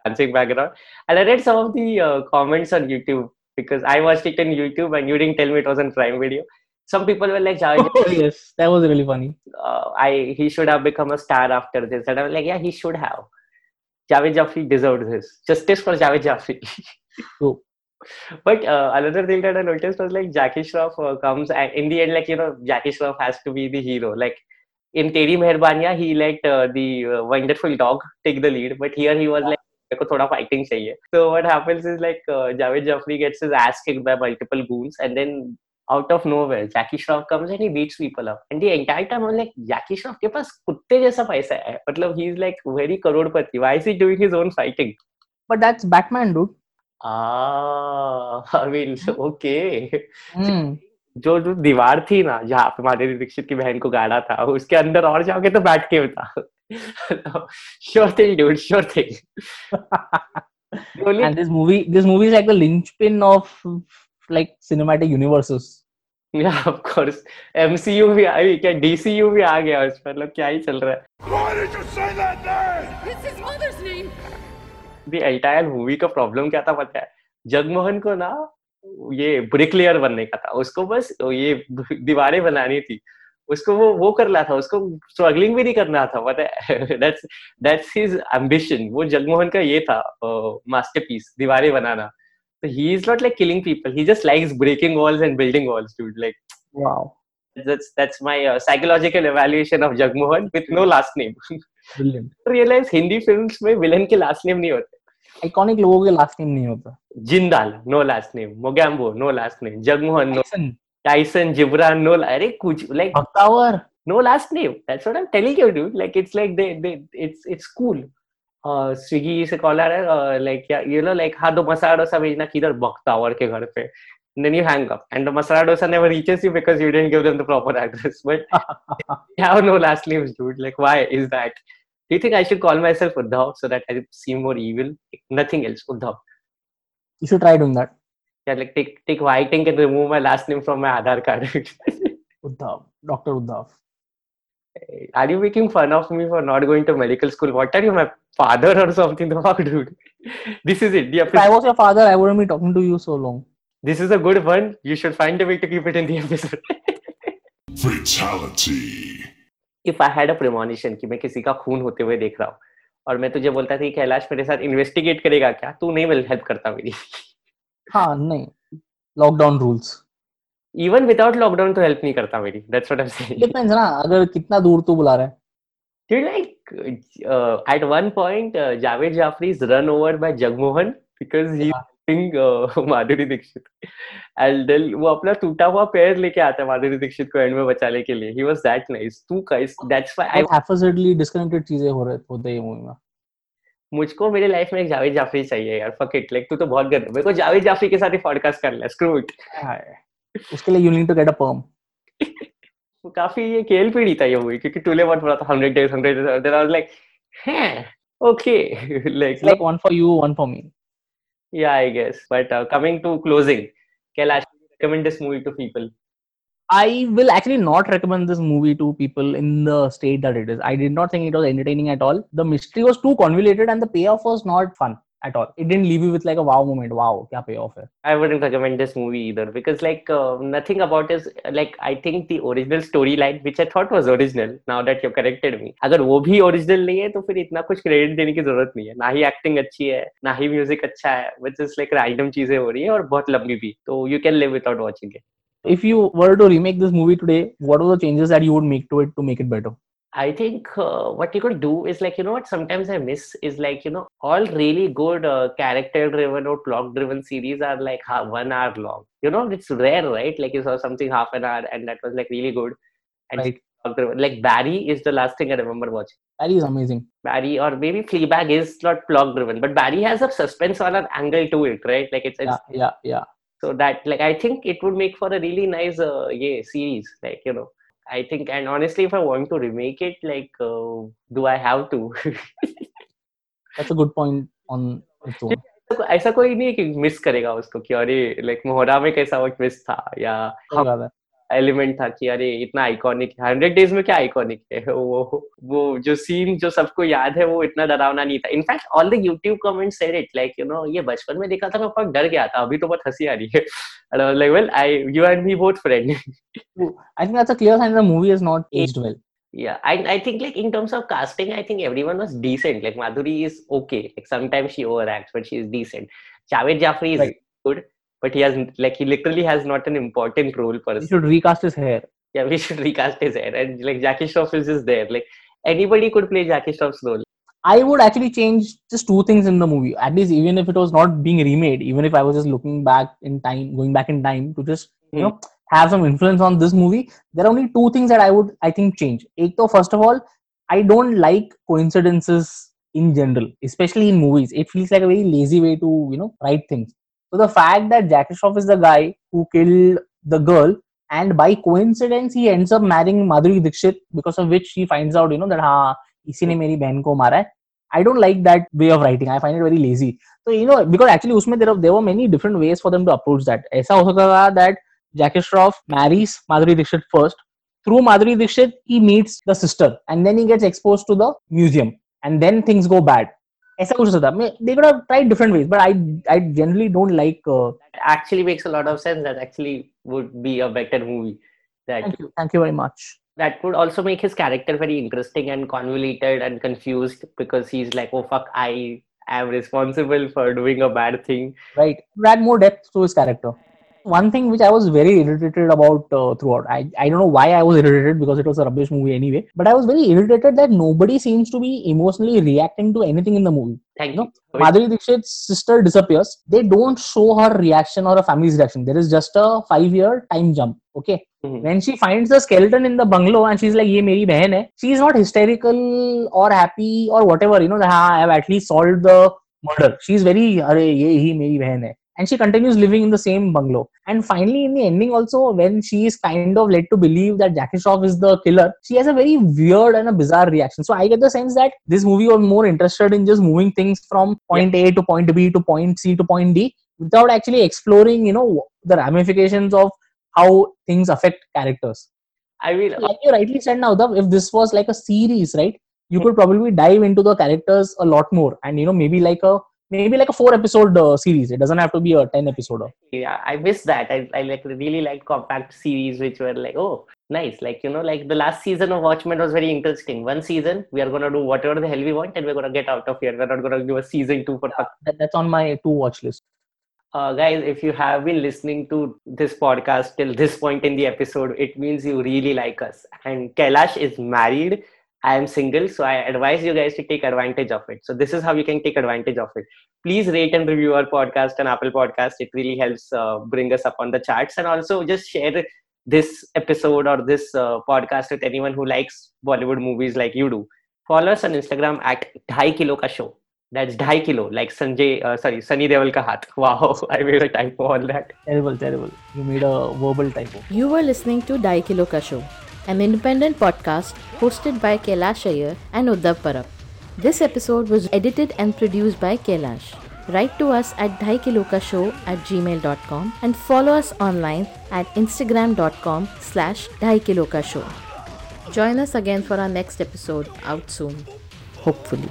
dancing background. And I read some of the uh, comments on YouTube because I watched it on YouTube and you didn't tell me it was on Prime Video. Some people were like, Javed, Oh yes, that was really funny. uh, I he should have become a star after this. And I was like, yeah, he should have. Javed Jaffrey deserved this. Justice for Javed Jaffrey. True. But uh, another thing that I noticed was like Jackie Shroff uh, comes and in the end, like you know, Jackie Shroff has to be the hero. Like in Teri Meherbaniya, he let uh, the uh, wonderful dog take the lead, but here he was like. मेरे को थोड़ा फाइटिंग चाहिए। तो what happens is like Javed Jaffrey gets his ass kicked by multiple goons and then out of no Jackie Shroff comes and he beats people up and the entire time I like Jackie Shroff के पास कुत्ते जैसा पैसा है। मतलब he is like very Crorepati. Why is he doing his own fighting but that's Batman dude I mean okay जो जो दीवार थी ना जहाँ पे माधुरी दीक्षित की बहन को गाड़ा था उसके अंदर और जाओगे तो बैठ के होता thing dude sure thing only and this movie, this movie is like the linchpin of like cinematic universes. yeah of course MCU भी आ क्या DCU भी आ गया पर मतलब क्या ही चल रहा है Why did you say that name? It's his mother's name. The entire movie का प्रॉब्लम क्या था पता है जगमोहन को ना ये ब्रिकलेयर बनने का था उसको बस ये दीवारें बनानी थी उसको वो वो करना था उसको स्ट्रगलिंग भी नहीं करना था पता दैट्स दैट्स हिज एम्बिशन वो जगमोहन का ये था मास्टरपीस दीवारें बनाना। तो he is not like killing people he just likes breaking walls and building walls dude like Wow, that's that's my uh, psychological evaluation of jagmohan with no last name. Brilliant. realize hindi films में विलन के लास्ट नेम नहीं होते। Iconic लोगों के last name नहीं होता. Jindal no last name Mogambo no last name Jagmohan no Tyson, Jibran no अरे कुछ like Bhaktawar. no last name that's what i'm telling you dude like it's like they they it's it's cool uh swiggy से कॉलर है uh, like yeah, you know like हाँ दो मसाला डोसा भेजना किधर बख्तावर के घर पे then you hang up and the masala dosa never reaches you because you didn't give them the proper address but you have no last names dude like why is that do you think i should call myself uddhav so that i seem more evil nothing else uddhav You should try doing that. या लाइक टिक टिक वाइटिंग के remove my last name from my Aadhaar card Uddhav doctor Uddhav. Are you making fun of me for not going to medical school what are you my father or something the fuck dude this is it दिया I was your father I wouldn't be talking to you so long this is a good one you should find a way to keep it in the episode fatality if I had a premonition कि मैं किसी का खून होते हुए देख रहा हूँ और मैं तुझे बोलता था कि कैलाश मेरे साथ इन्वेस्टिगेट करेगा क्या? तू नहीं हेल्प करता मेरी। हाँ नहीं। Lockdown rules even without lockdown तो हेल्प नहीं करता मेरी that's what I am saying depends ना अगर कितना दूर तू बुला रहा है। Did like at one point Javed Jaffrey is run over by Jagmohan because he think Madhuri Dixit and then वो अपना टूटा हुआ पैर लेके आता है माधुरी दीक्षित को एंड में बचाने के लिए। He was that nice to guys that's why I supposedly disconnected चीज़ें हो रहे होते हैं मूवी में। मुझको मेरे लाइफ में एक जावेद जाफरी चाहिए यार. Fuck it. Like तू तो बहुत गंदा. मेरे को जावेद जाफरी के साथ ही पॉडकास्ट कर ले. Screw it. उसके लिए you need to get a perm. वो काफ़ी ये खेल पीड़ी था ये मूवी क्योंकि तूने बहुत बोला था 100 days 100 days. Then I was like, हैं, It's like one for you, one for me. Yeah, I guess. But uh, coming to closing, Kailash, recommend this movie to people. I will actually not recommend this movie to people in the state that it is. I did not think it was entertaining at all. The mystery was too convoluted and the payoff was not fun at all. It didn't leave you with like a wow moment. Wow, kya payoff hai. I wouldn't recommend this movie either because, like, uh, nothing about it. Like, I think the original storyline, which I thought was original, now that you corrected me, अगर वो भी original नहीं है तो फिर इतना कुछ क्रेडिट देने की जरूरत नहीं है ना ही एक्टिंग अच्छी है ना ही म्यूजिक अच्छा है बट जस्ट लाइक रैंडम चीजें हो रही है और बहुत लंबी भी तो you can live without watching it If you were to remake this movie today, what are the changes that you would make to it to make it better? I think uh, what you could do is like, you know what, sometimes I miss is like, you know, all really good uh, character driven or plot driven series are like ha- one hour long. You know, it's rare, right? Like you saw something half an hour and that was like really good. And Right. like Barry is the last thing I remember watching. Barry is amazing. Barry or maybe Fleabag is not plot driven, but Barry has a suspense on an angle to it, right? Like it's, it's Yeah, yeah, yeah so that like i think it would make for a really nice uh, yeah series like you know i think and honestly if i want to remake it like uh, do i have to That's a good point on its own. ऐसा कोई नहीं है कि मिस करेगा उसको कि अरे लाइक मोहरा में कैसा वो ट्विस्ट था या सही बात है. एलिमेंट था कि अरे इतना आइकॉनिक हंड्रेड डेज़ में क्या आइकॉनिक है वो वो जो सीन जो सबको याद है वो इतना डरावना नहीं था in fact all the YouTube comment said it like you know ये बचपन में देखा था मैं बहुत डर गया था अभी तो बहुत हँसी आ रही है well I you and me both friend I think that's a clear sign the movie is not aged well Yeah, I I think like in terms of casting, I think everyone was decent. Like Madhuri is okay. Like sometimes she overacts, but she is decent. Javed Jaffrey is right. good. But he has like he literally has not an important role per He se. should recast his hair. Yeah, we should recast his hair. And like Jackie Shroff is just there. Like anybody could play Jackie Shroff's role. I would actually change just two things in the movie. At least, even if it was not being remade, even if I was just looking back in time, going back in time to just you know hmm. have some influence on this movie, there are only two things that I would I think change. Ek to first of all, I don't like coincidences in general, especially in movies. It feels like a very lazy way to you know write things. So the fact that Jackie Shroff is the guy who killed the girl, and by coincidence he ends up marrying Madhuri Dixit, because of which he finds out you know that हाँ इसी ने मेरी बहन को मारा है I don't like that way of writing. I find it very lazy. So you know because actually उसमें there, are- there were many different ways for them to approach that. ऐसा हो सकता था that Jackie Shroff marries Madhuri Dixit first. Through Madhuri Dixit, he meets the sister, and then he gets exposed to the museum, and then things go bad. ऐसा कुछ हो सकता है. They could have tried different ways, but I I generally don't like. Uh, That actually makes a lot of sense. That actually would be a better movie. That thank you, thank you very much. that would also make his character very interesting and convoluted and confused because he's like, oh fuck, I am responsible for doing a bad thing. right to add more depth to his character one thing which I was very irritated about uh, throughout. I, I don't know why I was irritated because it was a rubbish movie anyway, but I was very irritated that nobody seems to be emotionally reacting to anything in the movie. Thank you. Know, you. Madhuri Dixit's sister disappears. They don't show her reaction or a family's reaction. There is just a five year time jump. Okay. Mm-hmm. When she finds the skeleton in the bungalow and she's like, Ye meri behen hai, she is not hysterical or happy or whatever. You know, that I have at least solved the murder. She's very, Are, ye hi meri behan hai and she continues living in the same bungalow. And finally in the ending also when she is kind of led to believe that Jackie Shroff is the killer she has a very weird and a bizarre reaction. So I get the sense that this movie was more interested in just moving things from point A to point B to point C to point D without actually exploring you know the ramifications of how things affect characters. I mean, like you rightly said now if this was like a series right you hmm. could probably dive into the characters a lot more and you know maybe like a maybe like a four episode uh, series it doesn't have to be a 10 episode yeah, I miss that. I, I like really like compact series which were like, oh, nice. Like, you know, like the last season of Watchmen was very interesting. One season, we are gonna do whatever the hell we want and we're gonna get out of here. We're not gonna do a season two for that, that's on my two watch list Uh, guys, if you have been listening to this podcast till this point in the episode, it means you really like us. And Kailash is married. I am single, so I advise you guys to take advantage of it. So this is how you can take advantage of it. Please rate and review our podcast on Apple Podcast. It really helps uh, bring us up on the charts. And also just share this episode or this uh, podcast with anyone who likes Bollywood movies like you do. Follow us on Instagram at Dhai Kilo Ka Show. That's Dhai Kilo, like Sanjay, uh, sorry, Sunny Deol Ka Haath. Wow, I made a typo on that. terrible terrible you made a verbal typo You were listening to Daikilo Ka Show, an independent podcast hosted by Kailash Iyer and Uddhav Parab. This episode was edited and produced by Kailash. Write to us at daikilokashow at gmail.com and follow us online at instagram.com slash daikilokashow. Join us again for our next episode out soon, hopefully.